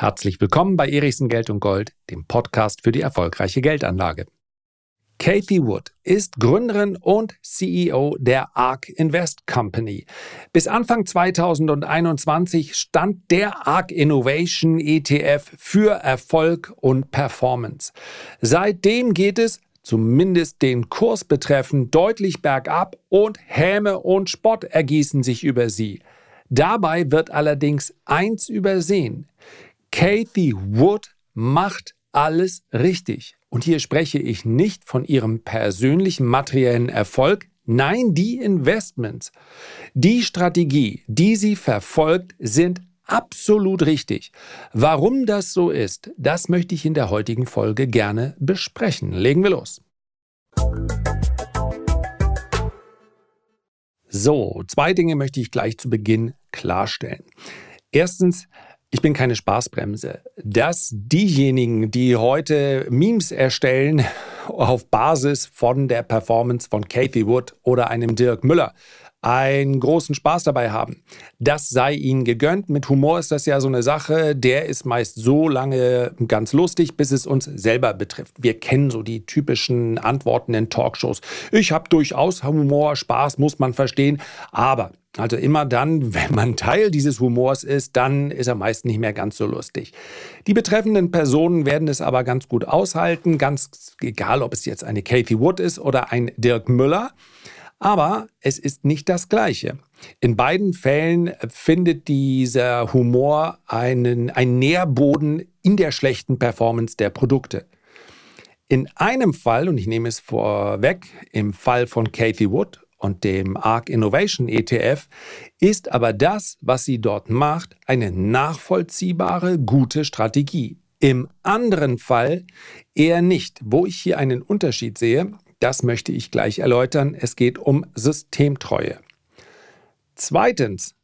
Herzlich willkommen bei Erichsen Geld und Gold, dem Podcast für die erfolgreiche Geldanlage. Kathy Wood ist Gründerin und CEO der ARK Invest Company. Bis Anfang 2021 stand der ARK Innovation ETF für Erfolg und Performance. Seitdem geht es zumindest den Kurs betreffend deutlich bergab und Häme und Spott ergießen sich über sie. Dabei wird allerdings eins übersehen. Kathy Wood macht alles richtig. Und hier spreche ich nicht von ihrem persönlichen materiellen Erfolg, nein, die Investments, die Strategie, die sie verfolgt, sind absolut richtig. Warum das so ist, das möchte ich in der heutigen Folge gerne besprechen. Legen wir los. So, zwei Dinge möchte ich gleich zu Beginn klarstellen. Erstens, ich bin keine Spaßbremse. Dass diejenigen, die heute Memes erstellen auf Basis von der Performance von Kathy Wood oder einem Dirk Müller, einen großen Spaß dabei haben. Das sei ihnen gegönnt. Mit Humor ist das ja so eine Sache. Der ist meist so lange ganz lustig, bis es uns selber betrifft. Wir kennen so die typischen Antworten in Talkshows. Ich habe durchaus Humor, Spaß muss man verstehen. Aber also immer dann, wenn man Teil dieses Humors ist, dann ist er meist nicht mehr ganz so lustig. Die betreffenden Personen werden es aber ganz gut aushalten, ganz egal, ob es jetzt eine Kathy Wood ist oder ein Dirk Müller. Aber es ist nicht das Gleiche. In beiden Fällen findet dieser Humor einen, einen Nährboden in der schlechten Performance der Produkte. In einem Fall, und ich nehme es vorweg, im Fall von Kathy Wood und dem ARC Innovation ETF, ist aber das, was sie dort macht, eine nachvollziehbare, gute Strategie. Im anderen Fall eher nicht. Wo ich hier einen Unterschied sehe, das möchte ich gleich erläutern. Es geht um Systemtreue. Zweitens,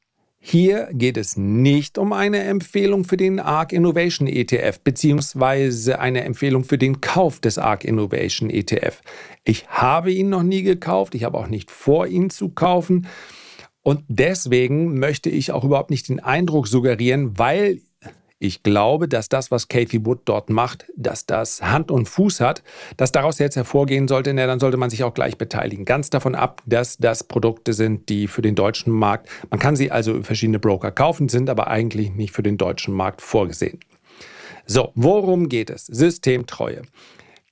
hier geht es nicht um eine Empfehlung für den ARC Innovation ETF beziehungsweise eine Empfehlung für den Kauf des ARC Innovation ETF. Ich habe ihn noch nie gekauft, ich habe auch nicht vor, ihn zu kaufen. Und deswegen möchte ich auch überhaupt nicht den Eindruck suggerieren, weil ich glaube, dass das, was Kathy Wood dort macht, dass das Hand und Fuß hat, dass daraus jetzt hervorgehen sollte, na, dann sollte man sich auch gleich beteiligen. Ganz davon ab, dass das Produkte sind, die für den deutschen Markt, man kann sie also verschiedene Broker kaufen, sind aber eigentlich nicht für den deutschen Markt vorgesehen. So, worum geht es? Systemtreue.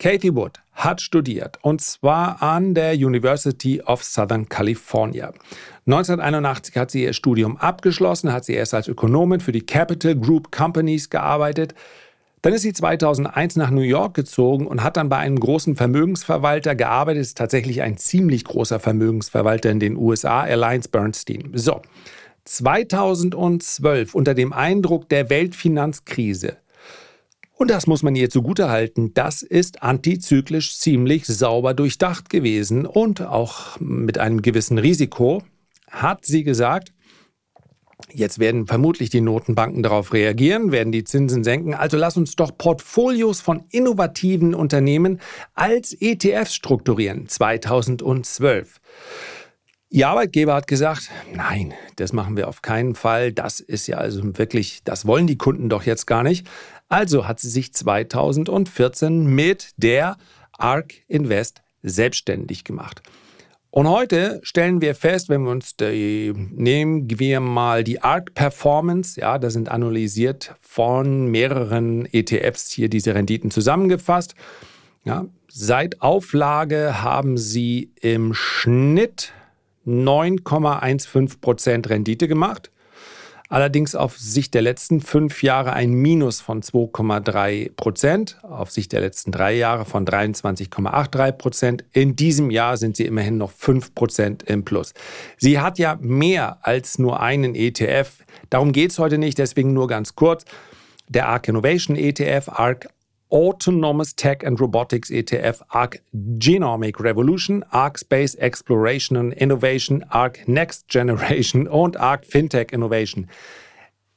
Katie Wood hat studiert und zwar an der University of Southern California. 1981 hat sie ihr Studium abgeschlossen, hat sie erst als Ökonomin für die Capital Group Companies gearbeitet. Dann ist sie 2001 nach New York gezogen und hat dann bei einem großen Vermögensverwalter gearbeitet. Ist tatsächlich ein ziemlich großer Vermögensverwalter in den USA, Alliance Bernstein. So, 2012 unter dem Eindruck der Weltfinanzkrise und das muss man ihr zugutehalten. Das ist antizyklisch ziemlich sauber durchdacht gewesen und auch mit einem gewissen Risiko hat sie gesagt, Jetzt werden vermutlich die Notenbanken darauf reagieren, werden die Zinsen senken. Also lass uns doch Portfolios von innovativen Unternehmen als ETFs strukturieren. 2012. Ihr Arbeitgeber hat gesagt, nein, das machen wir auf keinen Fall. Das ist ja also wirklich, das wollen die Kunden doch jetzt gar nicht. Also hat sie sich 2014 mit der ARK Invest selbstständig gemacht. Und heute stellen wir fest, wenn wir uns die, nehmen wir mal die ARC Performance, ja, da sind analysiert von mehreren ETFs hier diese Renditen zusammengefasst. Ja, seit Auflage haben sie im Schnitt 9,15% Rendite gemacht allerdings auf Sicht der letzten fünf Jahre ein Minus von 2,3 Prozent, auf Sicht der letzten drei Jahre von 23,83 Prozent. In diesem Jahr sind sie immerhin noch 5 Prozent im Plus. Sie hat ja mehr als nur einen ETF. Darum geht es heute nicht, deswegen nur ganz kurz. Der ARC Innovation ETF, ARC Autonomous Tech and Robotics ETF, ARC Genomic Revolution, ARC Space Exploration and Innovation, ARC Next Generation und ARC Fintech Innovation.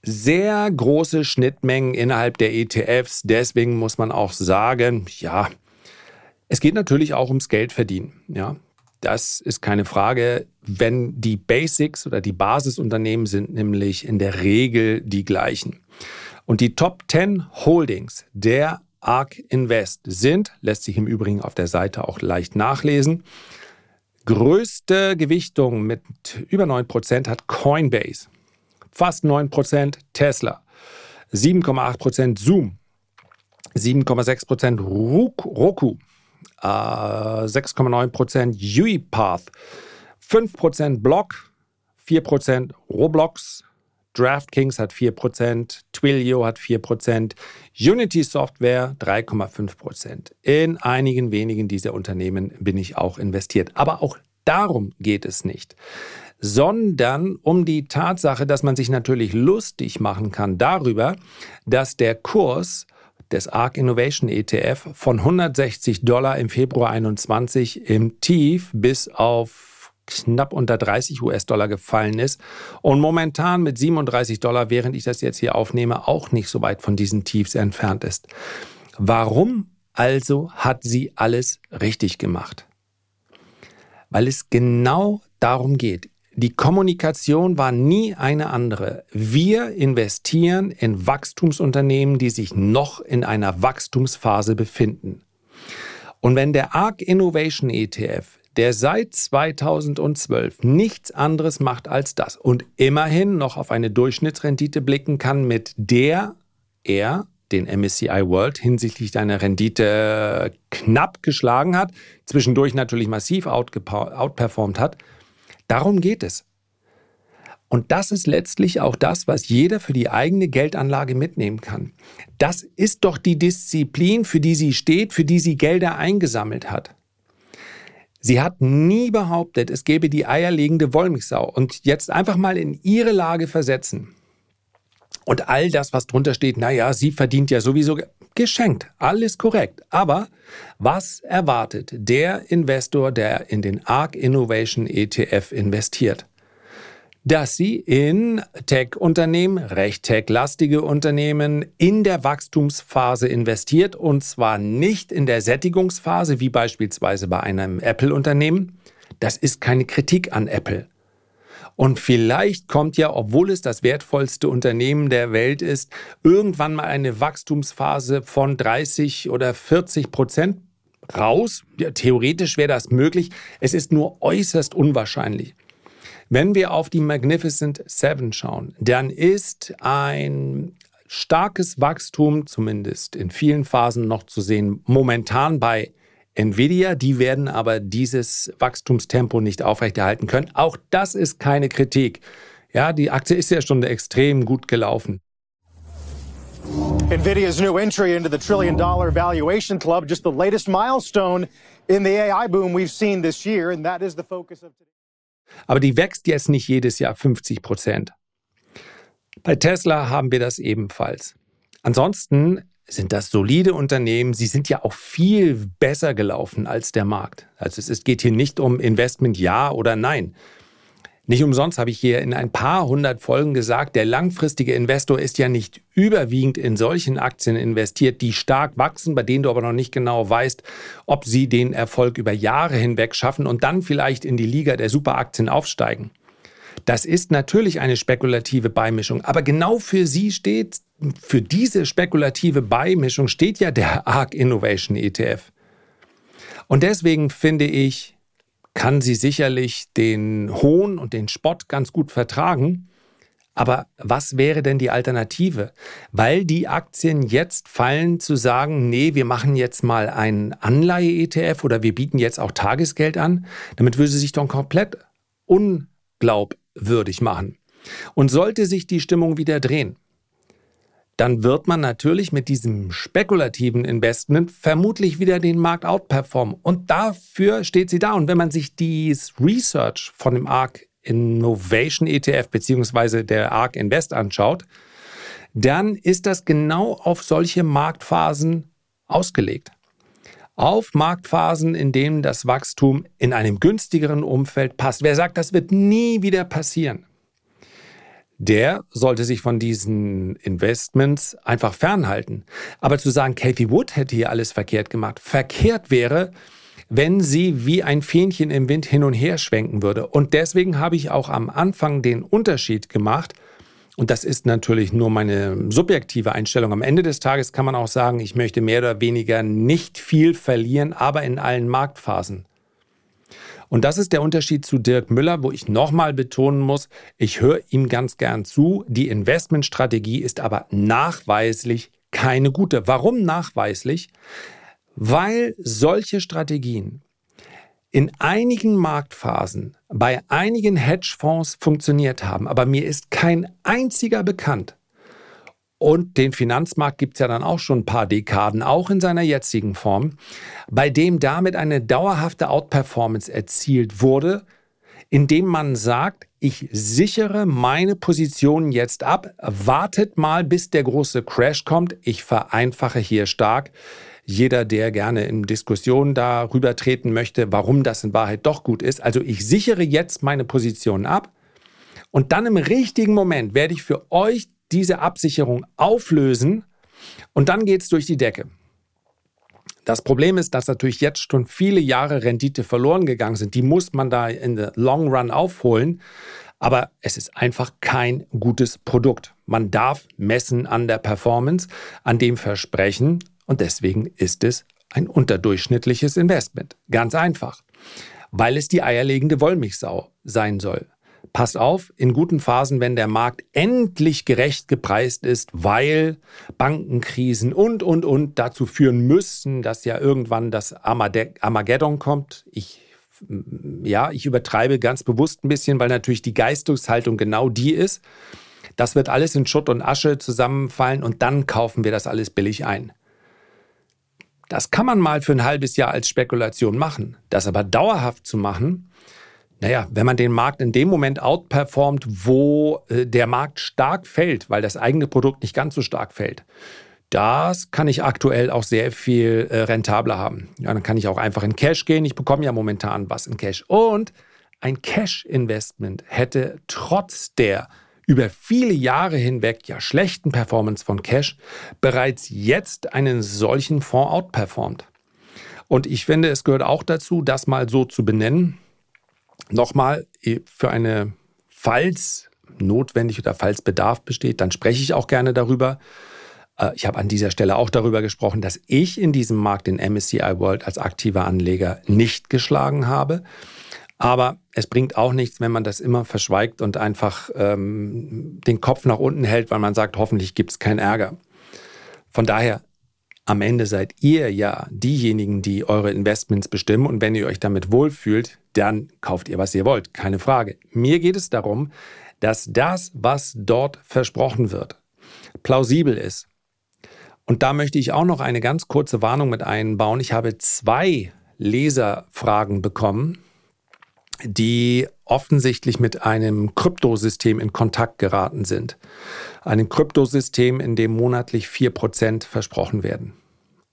Sehr große Schnittmengen innerhalb der ETFs. Deswegen muss man auch sagen, ja, es geht natürlich auch ums Geld verdienen. Ja, das ist keine Frage, wenn die Basics oder die Basisunternehmen sind nämlich in der Regel die gleichen. Und die Top 10 Holdings der ARK Invest sind, lässt sich im Übrigen auf der Seite auch leicht nachlesen, größte Gewichtung mit über 9% hat Coinbase, fast 9% Tesla, 7,8% Zoom, 7,6% Roku, äh, 6,9% UiPath, 5% Block, 4% Roblox, DraftKings hat 4%, Twilio hat 4%, Unity Software 3,5%. In einigen wenigen dieser Unternehmen bin ich auch investiert. Aber auch darum geht es nicht, sondern um die Tatsache, dass man sich natürlich lustig machen kann darüber, dass der Kurs des ARK Innovation ETF von 160 Dollar im Februar 21 im Tief bis auf knapp unter 30 US-Dollar gefallen ist und momentan mit 37 Dollar, während ich das jetzt hier aufnehme, auch nicht so weit von diesen Tiefs entfernt ist. Warum also hat sie alles richtig gemacht? Weil es genau darum geht. Die Kommunikation war nie eine andere. Wir investieren in Wachstumsunternehmen, die sich noch in einer Wachstumsphase befinden. Und wenn der ARC Innovation ETF der seit 2012 nichts anderes macht als das und immerhin noch auf eine Durchschnittsrendite blicken kann, mit der er den MSCI World hinsichtlich seiner Rendite knapp geschlagen hat, zwischendurch natürlich massiv outperformt hat. Darum geht es. Und das ist letztlich auch das, was jeder für die eigene Geldanlage mitnehmen kann. Das ist doch die Disziplin, für die sie steht, für die sie Gelder eingesammelt hat. Sie hat nie behauptet, es gäbe die eierlegende Wollmilchsau. Und jetzt einfach mal in ihre Lage versetzen. Und all das, was drunter steht, naja, sie verdient ja sowieso geschenkt. Alles korrekt. Aber was erwartet der Investor, der in den ARC Innovation ETF investiert? Dass sie in Tech-Unternehmen, recht tech-lastige Unternehmen, in der Wachstumsphase investiert und zwar nicht in der Sättigungsphase, wie beispielsweise bei einem Apple-Unternehmen. Das ist keine Kritik an Apple. Und vielleicht kommt ja, obwohl es das wertvollste Unternehmen der Welt ist, irgendwann mal eine Wachstumsphase von 30 oder 40 Prozent raus. Ja, theoretisch wäre das möglich. Es ist nur äußerst unwahrscheinlich. Wenn wir auf die Magnificent Seven schauen, dann ist ein starkes Wachstum, zumindest in vielen Phasen noch zu sehen, momentan bei Nvidia. Die werden aber dieses Wachstumstempo nicht aufrechterhalten können. Auch das ist keine Kritik. Ja, die Aktie ist ja schon extrem gut gelaufen. Nvidia's new entry into the trillion dollar valuation club, just the latest milestone in the AI boom we've seen this year, and that is the focus of today. Aber die wächst jetzt nicht jedes Jahr 50 Prozent. Bei Tesla haben wir das ebenfalls. Ansonsten sind das solide Unternehmen. Sie sind ja auch viel besser gelaufen als der Markt. Also es geht hier nicht um Investment ja oder nein. Nicht umsonst habe ich hier in ein paar hundert Folgen gesagt, der langfristige Investor ist ja nicht überwiegend in solchen Aktien investiert, die stark wachsen, bei denen du aber noch nicht genau weißt, ob sie den Erfolg über Jahre hinweg schaffen und dann vielleicht in die Liga der Superaktien aufsteigen. Das ist natürlich eine spekulative Beimischung, aber genau für sie steht, für diese spekulative Beimischung steht ja der ARC Innovation ETF. Und deswegen finde ich, kann sie sicherlich den Hohn und den Spott ganz gut vertragen. Aber was wäre denn die Alternative? Weil die Aktien jetzt fallen, zu sagen, nee, wir machen jetzt mal einen Anleihe-ETF oder wir bieten jetzt auch Tagesgeld an, damit würde sie sich doch komplett unglaubwürdig machen. Und sollte sich die Stimmung wieder drehen, dann wird man natürlich mit diesem spekulativen Investment vermutlich wieder den Markt outperformen. Und dafür steht sie da. Und wenn man sich dieses Research von dem ARK Innovation ETF bzw. der ARK Invest anschaut, dann ist das genau auf solche Marktphasen ausgelegt. Auf Marktphasen, in denen das Wachstum in einem günstigeren Umfeld passt. Wer sagt, das wird nie wieder passieren? Der sollte sich von diesen Investments einfach fernhalten. Aber zu sagen, Kathy Wood hätte hier alles verkehrt gemacht, verkehrt wäre, wenn sie wie ein Fähnchen im Wind hin und her schwenken würde. Und deswegen habe ich auch am Anfang den Unterschied gemacht und das ist natürlich nur meine subjektive Einstellung. Am Ende des Tages kann man auch sagen, ich möchte mehr oder weniger nicht viel verlieren, aber in allen Marktphasen. Und das ist der Unterschied zu Dirk Müller, wo ich nochmal betonen muss, ich höre ihm ganz gern zu. Die Investmentstrategie ist aber nachweislich keine gute. Warum nachweislich? Weil solche Strategien in einigen Marktphasen bei einigen Hedgefonds funktioniert haben, aber mir ist kein einziger bekannt. Und den Finanzmarkt gibt es ja dann auch schon ein paar Dekaden, auch in seiner jetzigen Form, bei dem damit eine dauerhafte Outperformance erzielt wurde, indem man sagt, ich sichere meine Position jetzt ab, wartet mal, bis der große Crash kommt, ich vereinfache hier stark. Jeder, der gerne in Diskussionen darüber treten möchte, warum das in Wahrheit doch gut ist. Also ich sichere jetzt meine Position ab und dann im richtigen Moment werde ich für euch diese Absicherung auflösen und dann geht es durch die Decke. Das Problem ist, dass natürlich jetzt schon viele Jahre Rendite verloren gegangen sind. Die muss man da in the long run aufholen. Aber es ist einfach kein gutes Produkt. Man darf messen an der Performance, an dem Versprechen und deswegen ist es ein unterdurchschnittliches Investment. Ganz einfach. Weil es die eierlegende Wollmilchsau sein soll. Passt auf, in guten Phasen, wenn der Markt endlich gerecht gepreist ist, weil Bankenkrisen und, und, und dazu führen müssen, dass ja irgendwann das Armageddon kommt. Ich, ja, ich übertreibe ganz bewusst ein bisschen, weil natürlich die Geistungshaltung genau die ist. Das wird alles in Schutt und Asche zusammenfallen und dann kaufen wir das alles billig ein. Das kann man mal für ein halbes Jahr als Spekulation machen. Das aber dauerhaft zu machen, naja, wenn man den Markt in dem Moment outperformt, wo äh, der Markt stark fällt, weil das eigene Produkt nicht ganz so stark fällt, das kann ich aktuell auch sehr viel äh, rentabler haben. Ja, dann kann ich auch einfach in Cash gehen. Ich bekomme ja momentan was in Cash. Und ein Cash-Investment hätte trotz der über viele Jahre hinweg ja schlechten Performance von Cash bereits jetzt einen solchen Fonds outperformt. Und ich finde, es gehört auch dazu, das mal so zu benennen nochmal, eh, für eine, falls notwendig oder falls Bedarf besteht, dann spreche ich auch gerne darüber. Äh, ich habe an dieser Stelle auch darüber gesprochen, dass ich in diesem Markt den MSCI World als aktiver Anleger nicht geschlagen habe. Aber es bringt auch nichts, wenn man das immer verschweigt und einfach ähm, den Kopf nach unten hält, weil man sagt, hoffentlich gibt es keinen Ärger. Von daher am Ende seid ihr ja diejenigen, die eure Investments bestimmen und wenn ihr euch damit wohlfühlt, dann kauft ihr, was ihr wollt, keine Frage. Mir geht es darum, dass das, was dort versprochen wird, plausibel ist. Und da möchte ich auch noch eine ganz kurze Warnung mit einbauen. Ich habe zwei Leserfragen bekommen, die offensichtlich mit einem Kryptosystem in Kontakt geraten sind einem Kryptosystem, in dem monatlich 4% versprochen werden.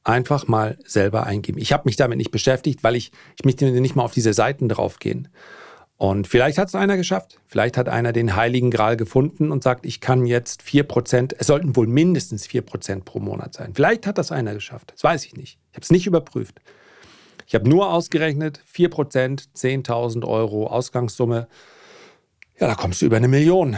Einfach mal selber eingeben. Ich habe mich damit nicht beschäftigt, weil ich, ich möchte nicht mal auf diese Seiten draufgehen. Und vielleicht hat es einer geschafft. Vielleicht hat einer den heiligen Gral gefunden und sagt, ich kann jetzt 4%, es sollten wohl mindestens 4% pro Monat sein. Vielleicht hat das einer geschafft. Das weiß ich nicht. Ich habe es nicht überprüft. Ich habe nur ausgerechnet, 4%, 10.000 Euro Ausgangssumme. Ja, da kommst du über eine Million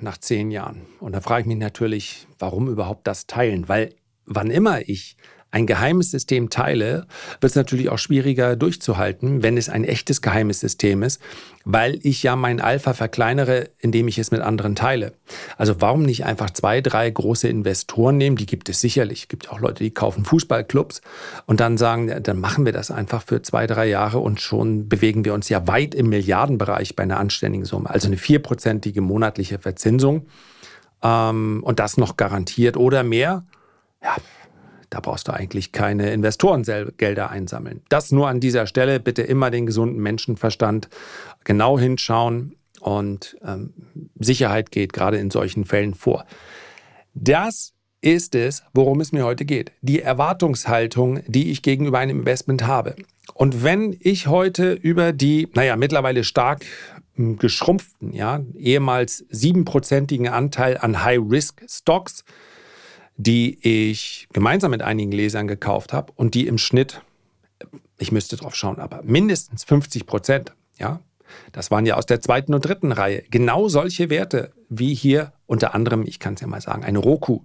nach zehn Jahren. Und da frage ich mich natürlich, warum überhaupt das teilen? Weil wann immer ich ein geheimes System teile, wird es natürlich auch schwieriger durchzuhalten, wenn es ein echtes geheimes System ist, weil ich ja mein Alpha verkleinere, indem ich es mit anderen teile. Also warum nicht einfach zwei, drei große Investoren nehmen? Die gibt es sicherlich. Es gibt auch Leute, die kaufen Fußballclubs und dann sagen, dann machen wir das einfach für zwei, drei Jahre und schon bewegen wir uns ja weit im Milliardenbereich bei einer anständigen Summe. Also eine vierprozentige monatliche Verzinsung ähm, und das noch garantiert oder mehr. Ja, da brauchst du eigentlich keine Investorengelder einsammeln. Das nur an dieser Stelle. Bitte immer den gesunden Menschenverstand genau hinschauen und ähm, Sicherheit geht gerade in solchen Fällen vor. Das ist es, worum es mir heute geht. Die Erwartungshaltung, die ich gegenüber einem Investment habe. Und wenn ich heute über die, naja, mittlerweile stark hm, geschrumpften, ja, ehemals siebenprozentigen Anteil an High-Risk-Stocks die ich gemeinsam mit einigen Lesern gekauft habe und die im Schnitt, ich müsste drauf schauen, aber mindestens 50 Prozent, ja, das waren ja aus der zweiten und dritten Reihe, genau solche Werte wie hier unter anderem, ich kann es ja mal sagen, eine Roku,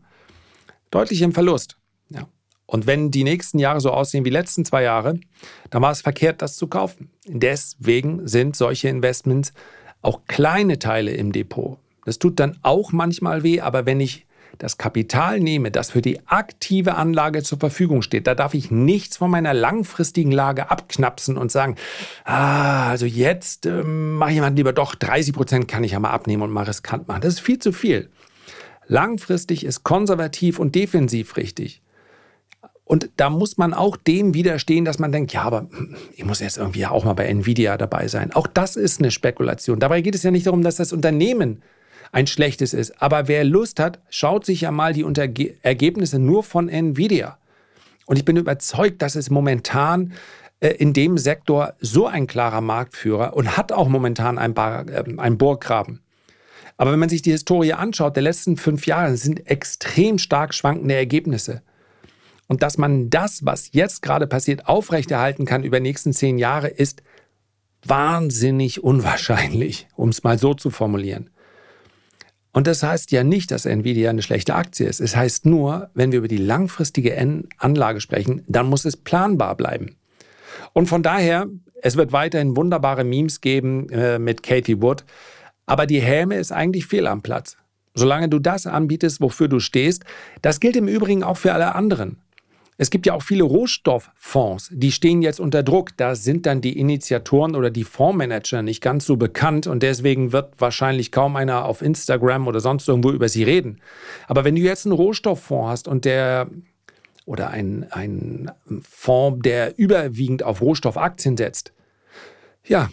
deutlich im Verlust. Ja. Und wenn die nächsten Jahre so aussehen wie die letzten zwei Jahre, dann war es verkehrt, das zu kaufen. Deswegen sind solche Investments auch kleine Teile im Depot. Das tut dann auch manchmal weh, aber wenn ich das Kapital nehme, das für die aktive Anlage zur Verfügung steht, da darf ich nichts von meiner langfristigen Lage abknapsen und sagen, ah, also jetzt äh, mache ich mal lieber doch 30 Prozent kann ich ja mal abnehmen und mal riskant machen. Das ist viel zu viel. Langfristig ist konservativ und defensiv richtig. Und da muss man auch dem widerstehen, dass man denkt, ja, aber ich muss jetzt irgendwie auch mal bei Nvidia dabei sein. Auch das ist eine Spekulation. Dabei geht es ja nicht darum, dass das Unternehmen ein schlechtes ist. Aber wer Lust hat, schaut sich ja mal die Unterge Ergebnisse nur von Nvidia. Und ich bin überzeugt, dass es momentan äh, in dem Sektor so ein klarer Marktführer und hat auch momentan ein, Bar, äh, ein Bohrgraben. Aber wenn man sich die Historie anschaut, der letzten fünf Jahre sind extrem stark schwankende Ergebnisse. Und dass man das, was jetzt gerade passiert, aufrechterhalten kann über die nächsten zehn Jahre, ist wahnsinnig unwahrscheinlich, um es mal so zu formulieren. Und das heißt ja nicht, dass Nvidia eine schlechte Aktie ist. Es heißt nur, wenn wir über die langfristige Anlage sprechen, dann muss es planbar bleiben. Und von daher, es wird weiterhin wunderbare Memes geben äh, mit Katie Wood, aber die Häme ist eigentlich fehl am Platz. Solange du das anbietest, wofür du stehst, das gilt im Übrigen auch für alle anderen. Es gibt ja auch viele Rohstofffonds, die stehen jetzt unter Druck. Da sind dann die Initiatoren oder die Fondsmanager nicht ganz so bekannt und deswegen wird wahrscheinlich kaum einer auf Instagram oder sonst irgendwo über sie reden. Aber wenn du jetzt einen Rohstofffonds hast und der oder ein, ein Fonds, der überwiegend auf Rohstoffaktien setzt, ja,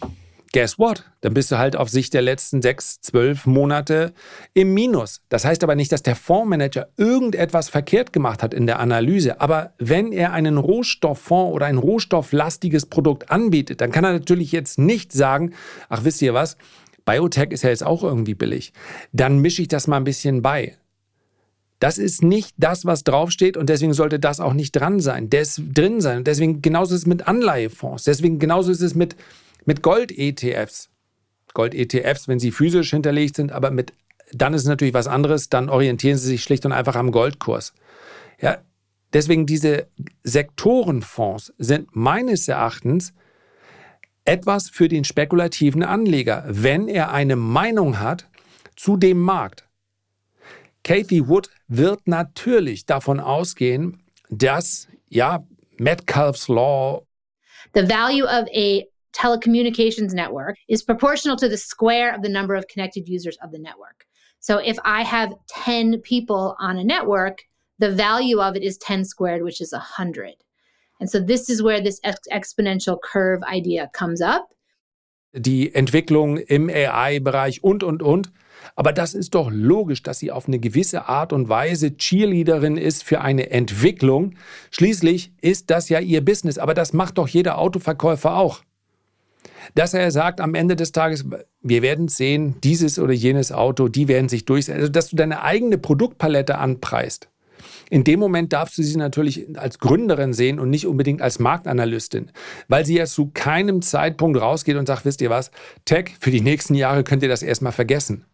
guess what? Dann bist du halt auf Sicht der letzten sechs, zwölf Monate im Minus. Das heißt aber nicht, dass der Fondsmanager irgendetwas verkehrt gemacht hat in der Analyse. Aber wenn er einen Rohstofffonds oder ein rohstofflastiges Produkt anbietet, dann kann er natürlich jetzt nicht sagen, ach wisst ihr was, Biotech ist ja jetzt auch irgendwie billig. Dann mische ich das mal ein bisschen bei. Das ist nicht das, was draufsteht und deswegen sollte das auch nicht dran sein, des, drin sein. Deswegen genauso ist es mit Anleihefonds. Deswegen genauso ist es mit mit Gold-ETFs, Gold-ETFs, wenn sie physisch hinterlegt sind, aber mit, dann ist es natürlich was anderes, dann orientieren sie sich schlicht und einfach am Goldkurs. Ja, deswegen diese Sektorenfonds sind meines Erachtens etwas für den spekulativen Anleger, wenn er eine Meinung hat zu dem Markt. Kathy Wood wird natürlich davon ausgehen, dass ja Metcalfe's Law The value of a telecommunications network is proportional to the square of the number of connected users of the network. So if I have 10 people on a network, the value of it is 10 squared, which is 100. And so this is where this ex exponential curve idea comes up. Die Entwicklung im AI-Bereich und, und, und. Aber das ist doch logisch, dass sie auf eine gewisse Art und Weise Cheerleaderin ist für eine Entwicklung. Schließlich ist das ja ihr Business, aber das macht doch jeder Autoverkäufer auch dass er sagt am Ende des Tages, wir werden sehen, dieses oder jenes Auto, die werden sich durchsetzen. Also, dass du deine eigene Produktpalette anpreist. In dem Moment darfst du sie natürlich als Gründerin sehen und nicht unbedingt als Marktanalystin, weil sie ja zu keinem Zeitpunkt rausgeht und sagt, wisst ihr was, Tech, für die nächsten Jahre könnt ihr das erstmal vergessen.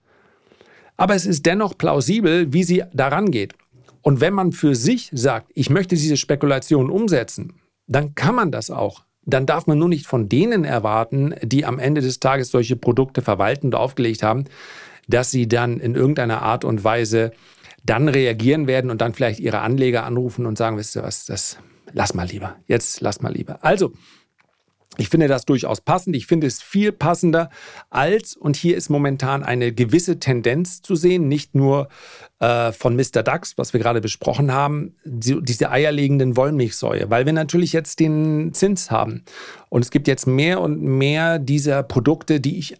Aber es ist dennoch plausibel, wie sie daran geht. Und wenn man für sich sagt, ich möchte diese Spekulation umsetzen, dann kann man das auch dann darf man nur nicht von denen erwarten, die am Ende des Tages solche Produkte verwalten und aufgelegt haben, dass sie dann in irgendeiner Art und Weise dann reagieren werden und dann vielleicht ihre Anleger anrufen und sagen, wisst ihr was, das lass mal lieber. Jetzt lass mal lieber. Also, ich finde das durchaus passend. Ich finde es viel passender als, und hier ist momentan eine gewisse Tendenz zu sehen, nicht nur äh, von Mr. Dax, was wir gerade besprochen haben, die, diese eierlegenden Wollmilchsäue, weil wir natürlich jetzt den Zins haben. Und es gibt jetzt mehr und mehr dieser Produkte, die ich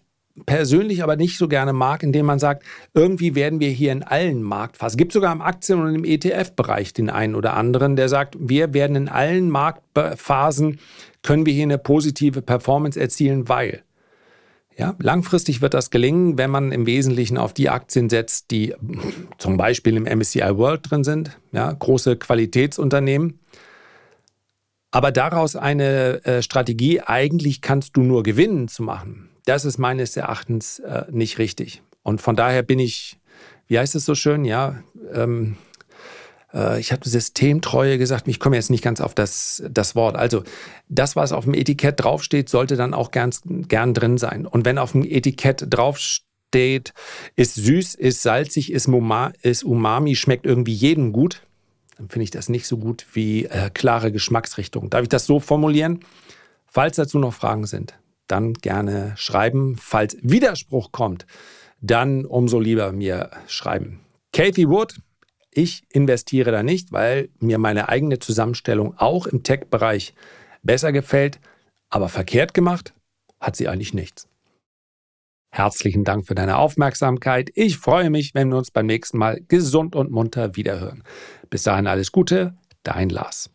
persönlich aber nicht so gerne mag, indem man sagt, irgendwie werden wir hier in allen Marktphasen, es gibt sogar im Aktien- und im ETF-Bereich den einen oder anderen, der sagt, wir werden in allen Marktphasen, können wir hier eine positive Performance erzielen, weil. Ja, langfristig wird das gelingen, wenn man im Wesentlichen auf die Aktien setzt, die zum Beispiel im MSCI World drin sind, ja, große Qualitätsunternehmen. Aber daraus eine äh, Strategie, eigentlich kannst du nur gewinnen zu machen, das ist meines Erachtens äh, nicht richtig. Und von daher bin ich wie heißt es so schön, ja, ähm, äh, ich habe Systemtreue gesagt, ich komme jetzt nicht ganz auf das, das Wort. Also das, was auf dem Etikett draufsteht, sollte dann auch gern, gern drin sein. Und wenn auf dem Etikett draufsteht, ist süß, ist salzig, ist, Muma, ist umami, schmeckt irgendwie jedem gut, dann finde ich das nicht so gut wie äh, klare Geschmacksrichtung. Darf ich das so formulieren? Falls dazu noch Fragen sind, dann gerne schreiben. Falls Widerspruch kommt, dann umso lieber mir schreiben. Kathy Wood, ich investiere da nicht, weil mir meine eigene Zusammenstellung auch im Tech-Bereich besser gefällt. Aber verkehrt gemacht hat sie eigentlich nichts. Herzlichen Dank für deine Aufmerksamkeit. Ich freue mich, wenn wir uns beim nächsten Mal gesund und munter wiederhören. Bis dahin alles Gute, dein Lars.